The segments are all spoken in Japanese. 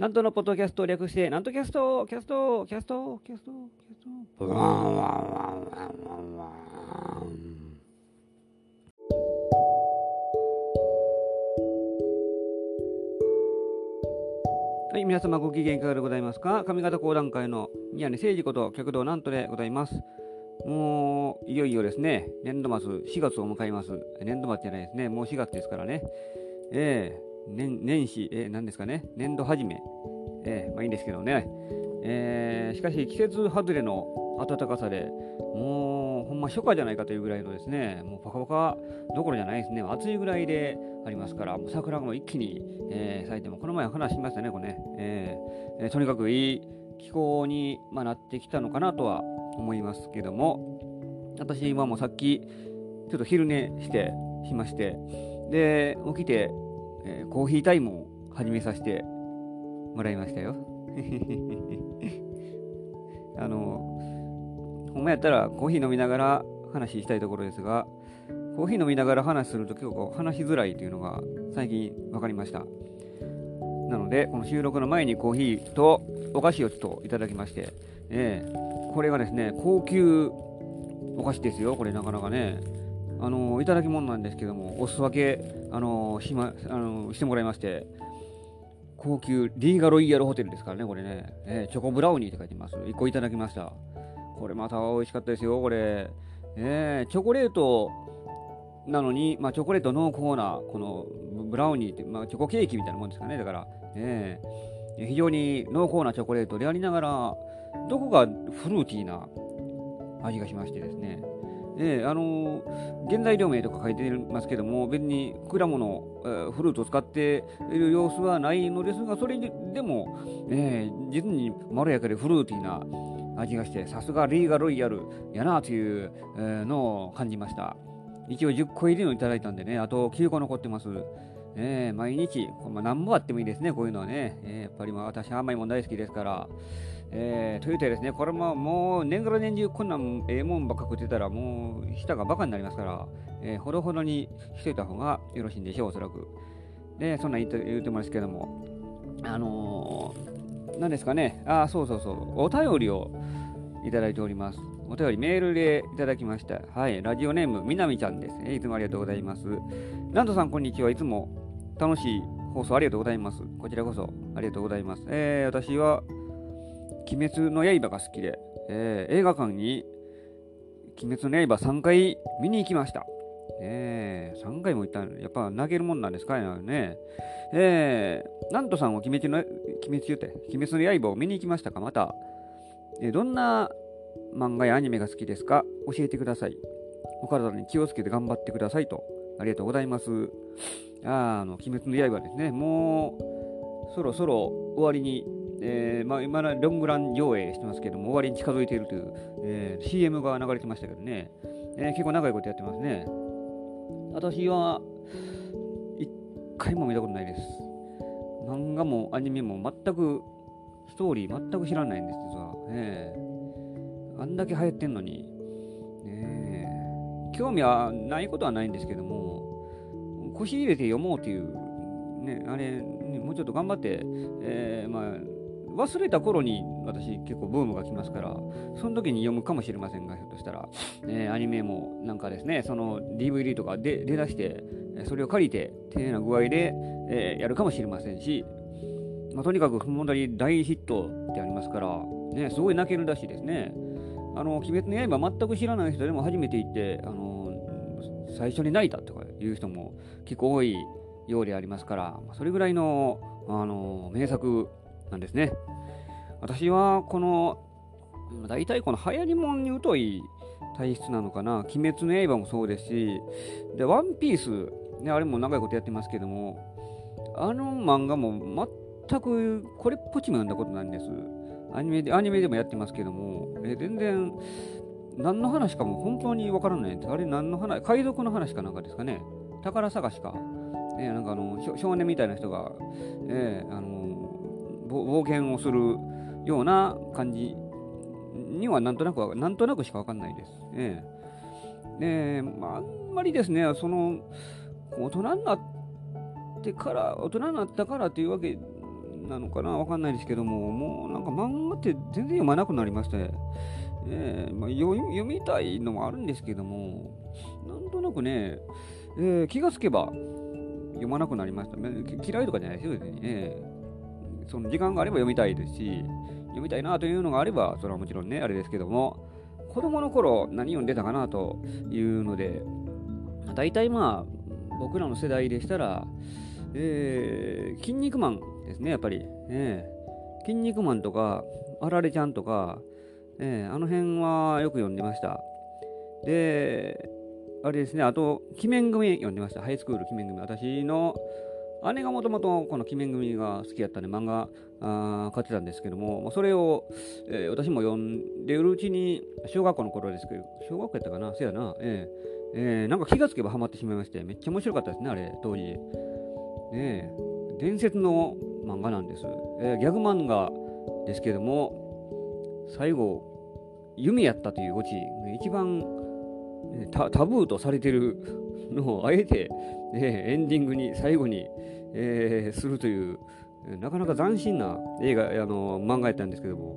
南斗のポッドキャストを略して、南斗キャスト、キャスト、キャスト、キャスト、キャスト、ワンワンワンワンワンワン。はい、皆様ご機嫌いかがでございますか？上方講談界の宮根誠二こと旭堂南斗でございます。もう、いよいよですね、年度末、4月を迎えます。年度末じゃないですね、もう4月ですからね。ええー年年始、えー、何ですかね、年度始め、えー、まあいいんですけどね、えー、しかし季節外れの暖かさで、もうほんま初夏じゃないかというぐらいのですね、もうパカパカどころじゃないですね、暑いぐらいでありますから、もう桜も一気に、えー、咲いても、この前話しましたね、これね、えーえー、とにかくいい気候に、まあ、なってきたのかなとは思いますけども、私はもうさっき、ちょっと昼寝して、しまして、で、起きて、えー、コーヒータイムを始めさせてもらいましたよ。あの、ほんまやったらコーヒー飲みながら話したいところですが、コーヒー飲みながら話すると結構話しづらいというのが最近分かりました。なので、この収録の前にコーヒーとお菓子をちょっといただきまして、えー、これがですね、高級お菓子ですよ、これなかなかね。あのいただき物なんですけども、お裾分け、あのしまあのしてもらいまして、高級リーガロイヤルホテルですからね、これね、えー、チョコブラウニーって書いてます。1個いただきました。これまた美味しかったですよ、これ。えー、チョコレートなのに、まあ、チョコレート濃厚な、このブラウニーって、まあ、チョコケーキみたいなもんですかね、だから、えー、非常に濃厚なチョコレートでありながら、どこかフルーティーな味がしましてですね、えー、あのー、原材料名とか書いてますけども、別に果物、えー、フルーツを使っている様子はないのですが、それでも、えー、実にまろやかでフルーティーな味がして、さすがリーガロイヤルやなという、のを感じました。一応10個入りのいただいたんでね、あと9個残ってます。えー、毎日、まあ、何もあってもいいですね、こういうのはね。えー、やっぱりまあ私、甘いもん大好きですから。えー、というとですね、これももう年がら年中こんなええもんばっか食ってたらもう舌がバカになりますから、えー、ほどほどにしといた方がよろしいんでしょう、おそらく。で、そんなん言って言ってますけども、あのー、何ですかね、あ、そうそうそう、お便りをいただいております。お便りメールでいただきました。はい、ラジオネームみなみちゃんです、ね。いつもありがとうございます。ランドさん、こんにちは。いつも楽しい放送ありがとうございます。こちらこそありがとうございます。えー、私は鬼滅の刃が好きで、えー、映画館に鬼滅の刃3回見に行きました。えー、3回も行ったのやっぱ投げるもんなんですかね。えー、なんとさんは鬼滅の、鬼滅言うて、鬼滅の刃を見に行きましたか？また、えー、どんな漫画やアニメが好きですか？教えてください。お体に気をつけて頑張ってくださいと。ありがとうございます。ああの、鬼滅の刃ですね。もう、そろそろ終わりにえー、まあ、今ロングラン上映してますけども、終わりに近づいているという、えー、CM が流れてましたけどね、えー、結構長いことやってますね。私は、一回も見たことないです。漫画もアニメも全く、ストーリー全く知らないんです、実は。えー、あんだけ流行ってんのに、ね、興味はないことはないんですけども、腰入れて読もうという、ね、あれ、もうちょっと頑張って、えー、まあ、忘れた頃に私結構ブームが来ますから、その時に読むかもしれませんが、ひょっとしたら、えー、アニメもなんかですね、その DVD とかで出だして、それを借りて丁寧な具合で、えー、やるかもしれませんし、まあ、とにかく本当に大ヒットってありますから、ね、すごい泣けるらしいですね。あの、鬼滅の刃全く知らない人でも初めて行って、あの最初に泣いたとかいう人も結構多いようでありますから、それぐらいの、あの名作なんですね。私はこの、大体この流行りもんに疎い体質なのかな。鬼滅の刃もそうですし、で、ワンピース、ね、あれも長いことやってますけども、あの漫画も全くこれっぽっちも読んだことないんです。アニメでアニメでもやってますけども、え全然何の話かも本当にわからないんです。あれ何の話海賊の話かなんかですかね。宝探しか。ね、なんかあの少年みたいな人が、えー、あの冒険をするような感じにはなんとなく、なんとなくしかわかんないです。ええまあ、あんまりですね、その、大人になってから、大人になったからというわけなのかなわかんないですけども、もうなんか漫画って全然読まなくなりまして、えまあ、読みたいのもあるんですけども、なんとなくね、えー、気がつけば読まなくなりました。嫌いとかじゃないですよ、別に。え、その時間があれば読みたいですし、読みたいなというのがあれば、それはもちろんね、あれですけども、子供の頃何読んでたかなというので、大体まあ、僕らの世代でしたら、えー、筋肉マンですね、やっぱり。えー、筋肉マンとか、あられちゃんとか、えー、あの辺はよく読んでました。で、あれですね、あと、鬼面組読んでました。ハイスクール鬼面組。私の姉がもともとこの鬼面組が好きだったんで漫画あ買ってたんですけども、それを、えー、私も読んでるうちに、小学校の頃ですけど、小学校やったかなせやな、えー、えー、なんか気がつけばハマってしまいまして、めっちゃ面白かったですね、あれ、当時。ねえ伝説の漫画なんです。えー、ギャグ漫画ですけども、最後、弓やったというオチ、一番タタブーとされてるのをあえて、ね、エンディングに最後に、えー、するというなかなか斬新な映画あの漫画やったんですけども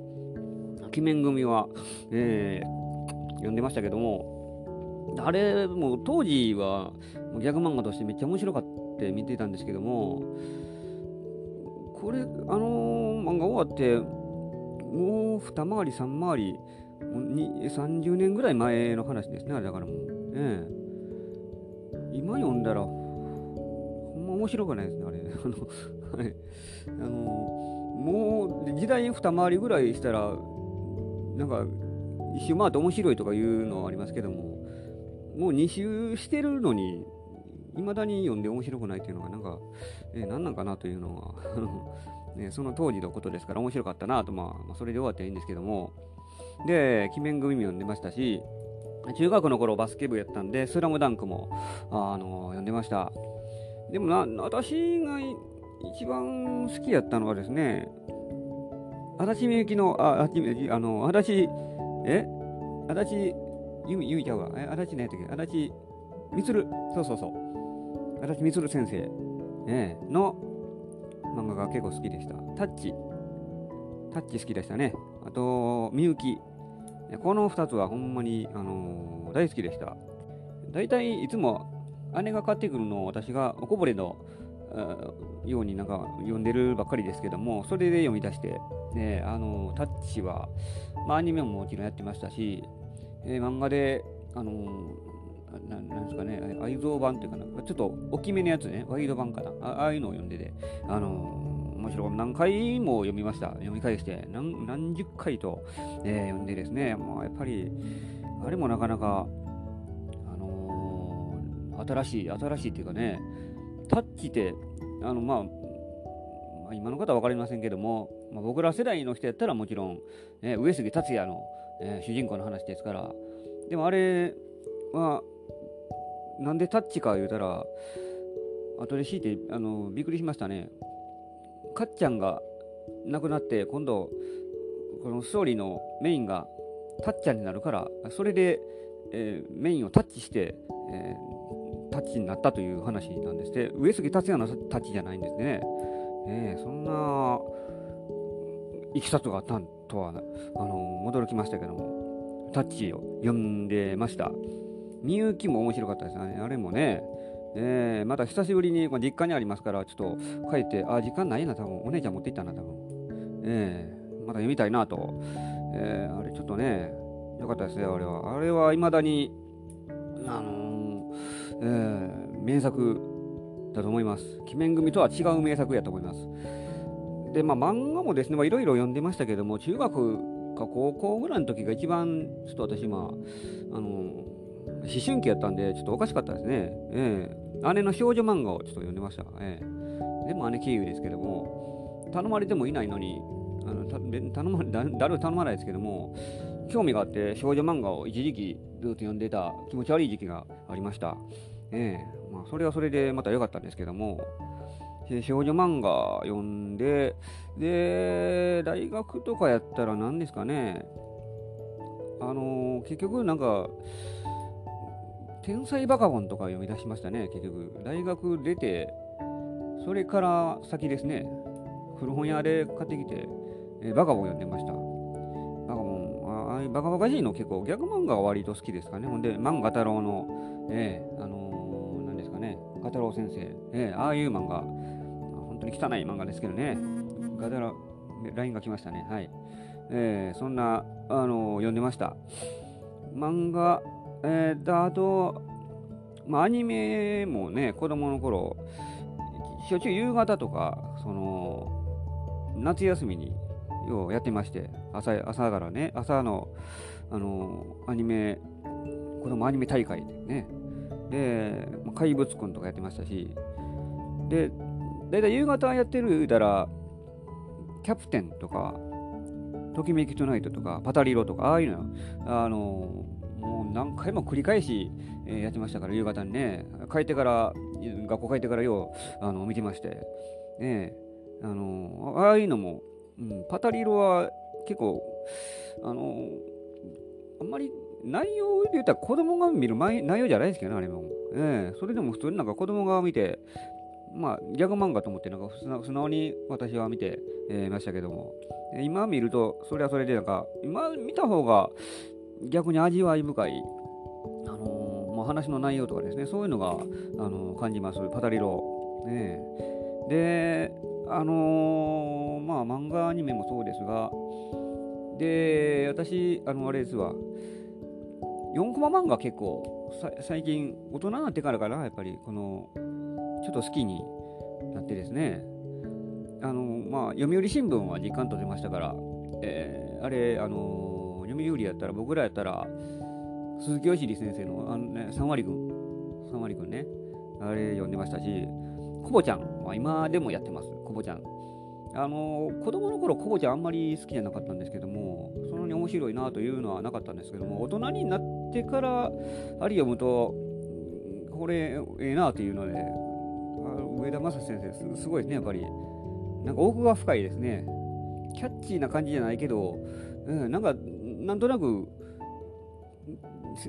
鬼面組は、えー、読んでましたけどもあれも当時はギャグ漫画としてめっちゃ面白かって見てたんですけどもこれあの漫画終わってもう二回り三回り30年ぐらい前の話ですね、あれだからもう。ええ、今読んだら、ほんま面白くないですね、あれ。あの、はい。あの、もう時代二回りぐらいしたら、なんか、一周回って面白いとかいうのはありますけども、もう2周してるのに、いまだに読んで面白くないっていうのが、なんか、えー、何なんかなというのは ね、その当時のことですから面白かったなと、まあ、まあ、それで終わっていいんですけども、で、鬼面組も読んでましたし、中学の頃バスケ部やったんで、スラムダンクも、あの読んでました。でもな、私が一番好きやったのはですね、足立みゆきの、あ、ああの、足立、え？足立、ゆみ、ゆみちゃうわ。え、足立ねやったっけ足立、みつる、そうそうそう。足立みつる先生、ね、の漫画が結構好きでした。タッチ。タッチ好きでしたね。あと、みゆき。この2つはほんまに、あのー、大好きでした。大体いつも姉が買ってくるのを私がおこぼれのようになんか読んでるばっかりですけども、それで読み出して、ね、あのー、タッチは、まあ、アニメももちろんやってましたし、えー、漫画で、あのー、ななんですかね、愛蔵版っていうかな、ちょっと大きめのやつね、ワイド版かな、あああいうのを読んでて、あの面白い。何回も読みました。読み返して何、何十回と、えー、読んでですね、もうやっぱり、あれもなかなか、あのー、新しい、新しいっていうかね、タッチって、あの、まあ、まあ、今の方は分かりませんけども、まあ、僕ら世代の人やったらもちろん、ね、上杉達也の、えー、主人公の話ですから、でもあれは、なんでタッチか言うたら、後で強いてあのびっくりしましたね。かっちゃんが亡くなって今度このストーリーのメインがたっちゃんになるからそれで、えー、メインをタッチして、えー、タッチになったという話なんです。で上杉達也のタッチじゃないんですね、え、そんないきさつがあったとはあの驚きましたけどもタッチを読んでました。みゆきも面白かったですね。あれもねえ、また久しぶりに、まあ、実家にありますから、ちょっと帰って、あ、時間ないな、多分お姉ちゃん持っていったな、多分えー、また読みたいなと。えー、あれ、ちょっとね、よかったですね、あれは。あれはいまだに、あのー、えー、名作だと思います。鬼面組とは違う名作やと思います。で、まあ、漫画もですね、いろいろ読んでましたけども、中学か高校ぐらいの時が一番、ちょっと私、まあ、あのー、思春期やったんで、ちょっとおかしかったですね。ええ姉の少女漫画をちょっと読んでました。ええ、でも姉経由ですけども、頼まれてもいないのに、あの頼ま誰も頼まないですけども、興味があって少女漫画を一時期ずっと読んでた気持ち悪い時期がありました。ええまあ、それはそれでまた良かったんですけども、少女漫画読んで、で、大学とかやったら何ですかね、あのー、結局なんか、天才バカボンとか読み出しましたね、結局。大学出て、それから先ですね。古本屋で買ってきて、えー、バカボン読んでました。バカボン、ああいうバカバカしいの結構逆漫画が割と好きですかね。ほんで、漫画太郎の、えー、あのー、何ですかね、ガタロウ先生、えー、ああいう漫画、本当に汚い漫画ですけどね、ガタロウ、LINE が来ましたね。はい。えー、そんな、あのー、読んでました。漫画、えー、あと、まあ、アニメもね、子供の頃、しょっちゅう夕方とか、その、夏休みにようやってまして、朝、朝からね、朝の、あのー、アニメ、子供アニメ大会でね、で、怪物くんとかやってましたし、で、だいたい夕方やってる言うたら、キャプテンとか、ときめきトゥナイトとか、パタリロとか、ああいうの、あのもう何回も繰り返し、えー、やってましたから、夕方にね、帰ってから、学校帰ってからようあの見てまして、ね、あのああいうのも、うん、パタリロは結構、あのあんまり内容で言ったら子供が見る内容じゃないですけどね、あれも。ええそれでも普通になんか子供が見て、まあ、ギャグ漫画と思ってなんか素直に私は見て、えー、ましたけども、今見ると、それはそれでなんか、今見た方が逆に味わい深い、あのー、まあ、話の内容とかですね、そういうのが、あのー、感じます、パタリロ。ね、で、あのー、まあ、漫画アニメもそうですが、で、私、あの、あれですわ、4コマ漫画結構、最近、大人になってからかな、やっぱり、この、ちょっと好きになってですね、あのまあ、読売新聞は時間と出ましたから、えー、あれ、あの読売やったら、僕らやったら、鈴木よしり先生のあの、ね、3割軍、3割軍ね、あれ読んでましたし、コボちゃんは今でもやってます、コボちゃん。あの子供の頃コボちゃんあんまり好きじゃなかったんですけども、そんなに面白いなというのはなかったんですけども、大人になってからあり読むと、これええなというので、上田正先生すごいですね、やっぱり。なんか奥が深いですね。キャッチーな感じじゃないけど、うん、なんか、なんとなく、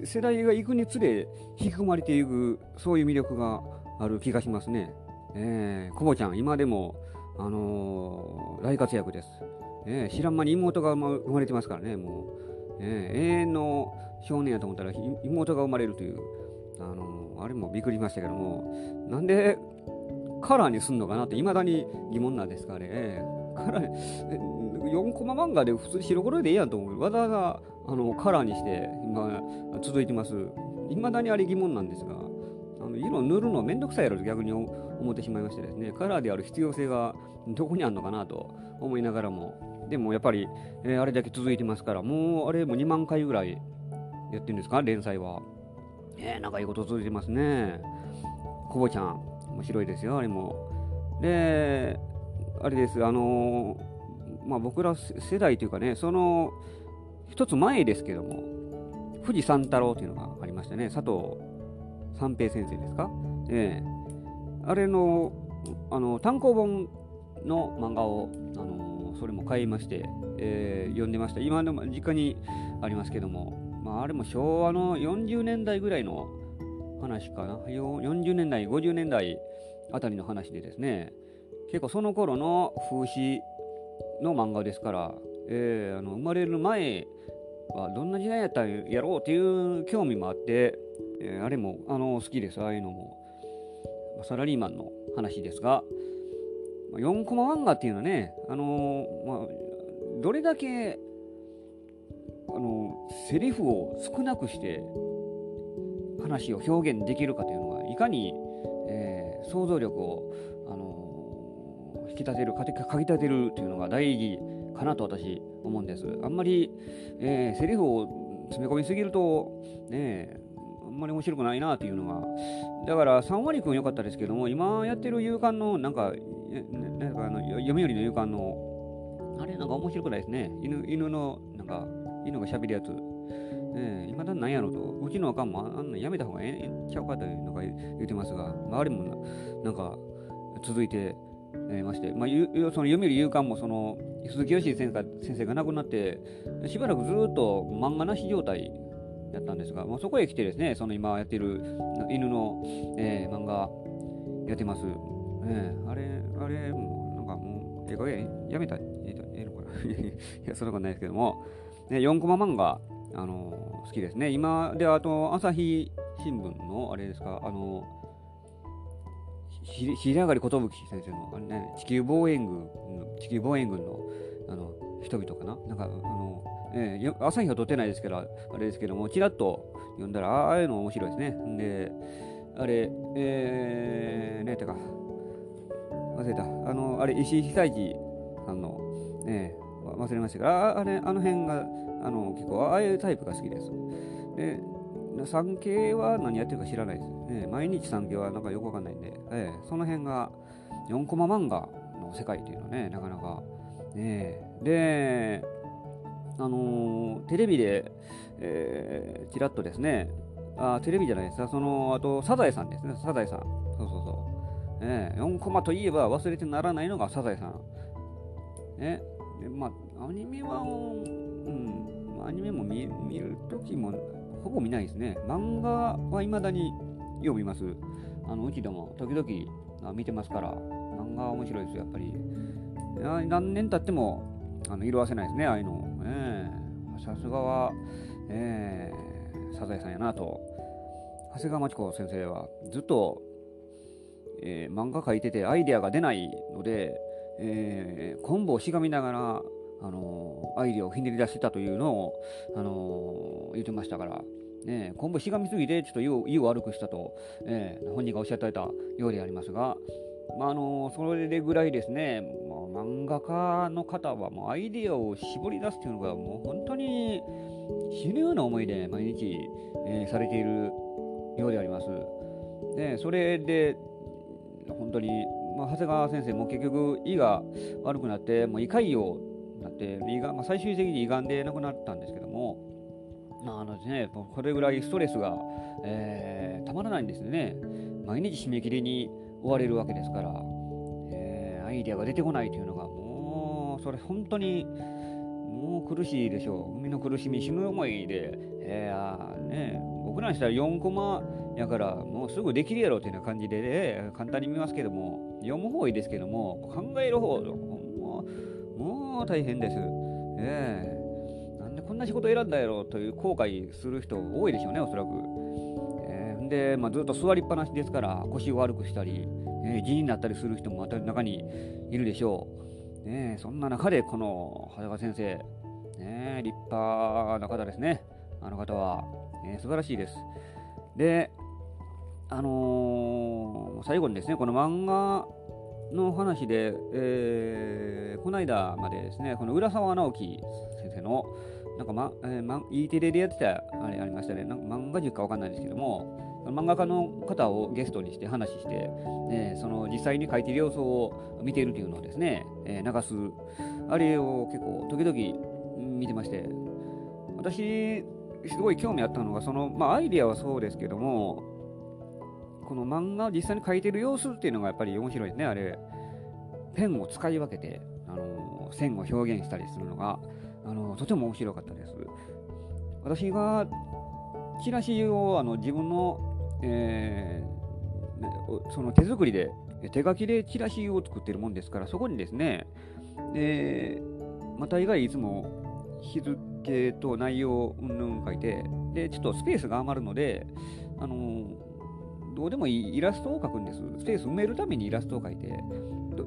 世代が行くにつれ引き込まれていく、そういう魅力がある気がしますね。えー、コボちゃん、今でも、あのー、大活躍です。えー、知らん間に妹が生まれてますからね、もう。えー、永遠の少年やと思ったら妹が生まれるという、あのー、あれもびっくりしましたけども、なんでカラーにすんのかなって、いまだに疑問なんですかね。カラー、4コマ漫画で普通白黒でいいやんと思う。わざわざあのカラーにして今続いてます。いまだにあれ疑問なんですが、あの色塗るのめんどくさいやろと逆に思ってしまいましてですね、カラーである必要性がどこにあるのかなと思いながらも、でもやっぱり、えー、あれだけ続いてますから、もうあれも2万回ぐらいやってるんですか、連載は。えー、なんかいいこと続いてますね。コボちゃん。面白いですよ、あれも。で、あれです、あのまあ、僕ら世代というかね、その一つ前ですけども、富士山太郎というのがありましてね、佐藤三平先生ですか、えー、あれのあの単行本の漫画を、あのそれも買いまして、えー、読んでました。今でも実家にありますけども、まあ、あれも昭和の40年代ぐらいの話かな。40年代、50年代あたりの話でですね、結構その頃の風刺の漫画ですから、えー、あの生まれる前はどんな時代やったんやろうっていう興味もあって、えー、あれもあの好きです、ああいうのも。サラリーマンの話ですが、4コマ漫画っていうのはね、あのー、まあ、どれだけあのセリフを少なくして話を表現できるかというのがいかに、えー、想像力を、き立てるかき立てるというのが大事かなと私思うんです。あんまり、えー、セリフを詰め込みすぎるとねあんまり面白くないなというのが。だから3割くん良かったですけども今やってる勇敢のなんかなんかあの読売の勇敢のあれなんか面白くないですね。犬犬のなんか犬がしゃべるやつ。えー、今だなんやろうと、うちのあかんもあんなやめた方がええんちゃうかというのが言ってますが、周りもなんか続いて、えー、まして、まあ、ゆその読売夕刊もその鈴木よし先生が亡くなって、しばらくずっと漫画なし状態やったんですが、まあ、そこへ来てですね、その今やってる犬の、えー、漫画やってます。えー、あれ、あれもなんかもうええ加減やめたええのかな いや、そんなことないですけども、ね、4コマ漫画、あの好きですね。今で、あと、朝日新聞の、あれですか、あのひひ上がり寿先生の、あれね、地球防衛軍地球防衛軍のあの人々かな？なんか、あの、えー、朝日は撮ってないですけど、あれですけども、ちらっと読んだら、ああいうの面白いですね。で、あれ、えー、ねてか、忘れた。あの、あれ、石井久一さんの、ね、忘れましたけど、ああれ、あの辺が、あの、結構、ああいうタイプが好きです。で、産経は何やってるか知らないです。ね、毎日産経はなんかよくわかんないんで、えー、その辺が4コマ漫画の世界っていうのはね、なかなか、ね、で、あのー、テレビで、えー、ちらっとですね、あテレビじゃないですか、その、あと、サザエさんですね、サザエさん。そうそうそう。ね、4コマといえば忘れてならないのがサザエさん。ね、でまあ、アニメは、うん、アニメも見見るときもほぼ見ないですね。漫画はいまだによう見ます。あのうちでも時々あ見てますから、漫画は面白いですよ、やっぱり。何年経ってもあの色あせないですね、ああいうの。さすがは、えー、サザエさんやなと。長谷川町子先生はずっと、えー、漫画描いててアイデアが出ないので、えー、昆布をしがみながらあのアイデアをひねり出してたというのを、あの言ってましたから、ね、今後しがみすぎてちょっと意を悪くしたと、えー、本人がおっしゃっていたようでありますが、まあ、あのそれぐらいですね、もう漫画家の方はもうアイデアを絞り出すというのがもう本当に死ぬような思いで毎日、えー、されているようであります。ね、それで本当に、まあ、長谷川先生も結局胃が悪くなってもう胃潰瘍なって胃が、まあ、最終的に胃がんで亡くなったんですけども、まああのね、これぐらいストレスが、えー、たまらないんですね。毎日締め切りに追われるわけですから、えー、アイデアが出てこないというのがもうそれ本当にもう苦しいでしょう。海の苦しみ死ぬ思いで、えーね、僕らにしたら4コマやからもうすぐできるやろというような感じで、ね、簡単に見ますけども読む方がいいですけども考える方もう大変です。ええ、なんでこんな仕事選んだやろという後悔する人多いでしょうね、おそらく。えー、で、まあ、ずっと座りっぱなしですから腰を悪くしたり、えー、地になったりする人もまた中にいるでしょう。ね、そんな中でこの長谷川先生、ね、立派な方ですね。あの方は、えー、素晴らしいです。で、あのー、最後にですね、この漫画の話で、えー、この間までですね、この浦沢直樹先生の、なんか、まえーま、E テレでやってたあれありましたね、なんか漫画塾かわかんないですけども、漫画家の方をゲストにして話して、えー、その実際に書いている様子を見ているというのをですね、えー、流す、あれを結構時々見てまして、私、すごい興味あったのが、その、まあ、アイデアはそうですけども、この漫画を実際に描いてる様子っていうのがやっぱり面白いですね、あれ。ペンを使い分けて、あの線を表現したりするのが、あのとても面白かったです。私がチラシをあの自分の、えー、その手作りで、手書きでチラシを作ってるもんですから、そこにですね、でまた以外いつも日付と内容うんぬん書いて、で、ちょっとスペースが余るので、あのどうでもいいイラストを描くんです。スペース埋めるためにイラストを描いて、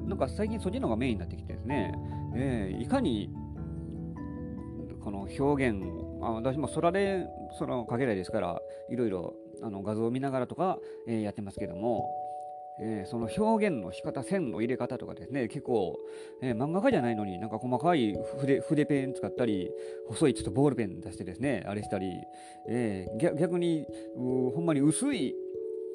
なんか最近そっちの方がメインになってきてですね、えー、いかにこの表現を、あ私も空で空を描けないですから、いろいろあの画像を見ながらとか、えー、やってますけども、えー、その表現の仕方、線の入れ方とかですね、結構、えー、漫画家じゃないのになんか細かい筆筆ペン使ったり、細いちょっとボールペン出してですね、あれしたり、えー、逆にほんまに薄い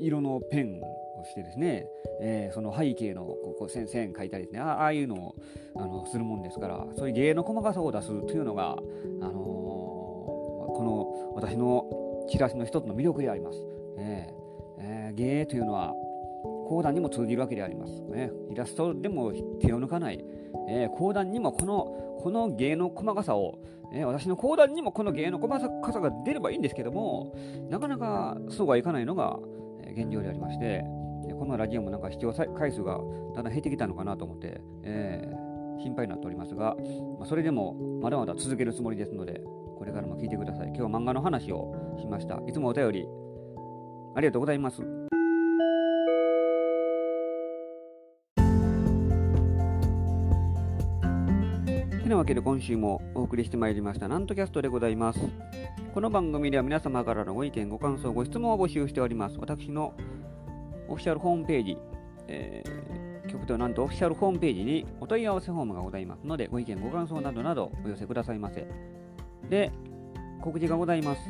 色のペンをしてですね、えー、その背景のこう線線描いたりですねああいうのをあのするもんですからそういう芸の細かさを出すというのが、あのー、この私のチラシの一つの魅力であります。えーえー、芸というのは講談にも通じるわけであります。ね、イラストでも手を抜かない、えー、講談にもこのこの芸の細かさを、えー、私の講談にもこの芸の細かさが出ればいいんですけどもなかなかそうはいかないのが、現状でありまして、このラジオもなんか視聴回数がだんだん減ってきたのかなと思って、えー、心配になっておりますが、まあ、それでもまだまだ続けるつもりですので、これからも聞いてください。今日は漫画の話をしました。いつもお便りありがとうございます。てなわけで今週もお送りしてまいりましたなんとキャストでございます。この番組では皆様からのご意見、ご感想、ご質問を募集しております。私のオフィシャルホームページ、えー、局となんとオフィシャルホームページにお問い合わせフォームがございますので、ご意見、ご感想などなどお寄せくださいませ。で、告知がございます。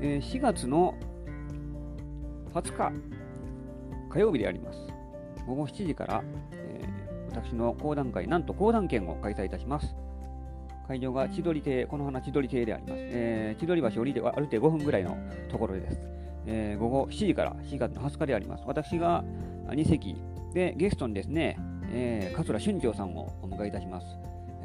えー、4月の20日火曜日であります。午後7時から、えー、私の講談会、なんと講談券を開催いたします。会場が千鳥亭、この花千鳥亭であります。えー、千鳥橋降りて歩いて5分ぐらいのところです。えー、午後7時から4月の20日であります。私が2席でゲストにですね、えー、桂春長さんをお迎えいたします。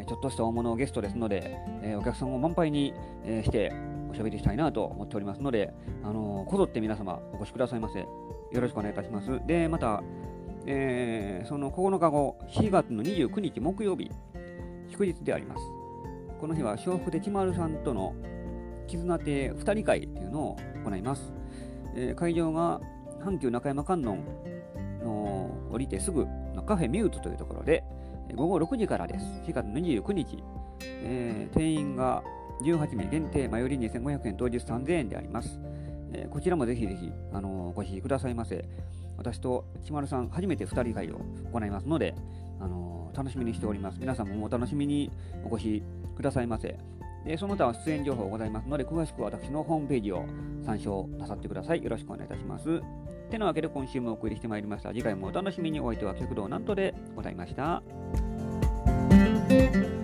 ちょっとした大物ゲストですので、えー、お客さんを満杯に、えー、しておしゃべりしたいなと思っておりますので、あのー、こぞって皆様お越しくださいませ。よろしくお願いいたします。で、また、えー、その9日後、4月の29日木曜日、祝日であります。この日は笑福でちまるさんとの絆亭2人会というのを行います。えー、会場が阪急中山観音の降りてすぐのカフェミュートというところで、午後6時からです。4月29日。えー、定員が18名限定、前より2500円、当日3000円であります。えー、こちらもぜひぜひ、あのー、ご支持くださいませ。私と千丸さん、初めて2人会を行いますので、あのー、楽しみにしております。皆さんもお楽しみにお越しくださいませ。でその他は出演情報ございますので、詳しくは私のホームページを参照なさってください。よろしくお願いいたします。てなわけで今週もお送りしてまいりました。次回もお楽しみにお相手は極道なんとでございました。Thank you.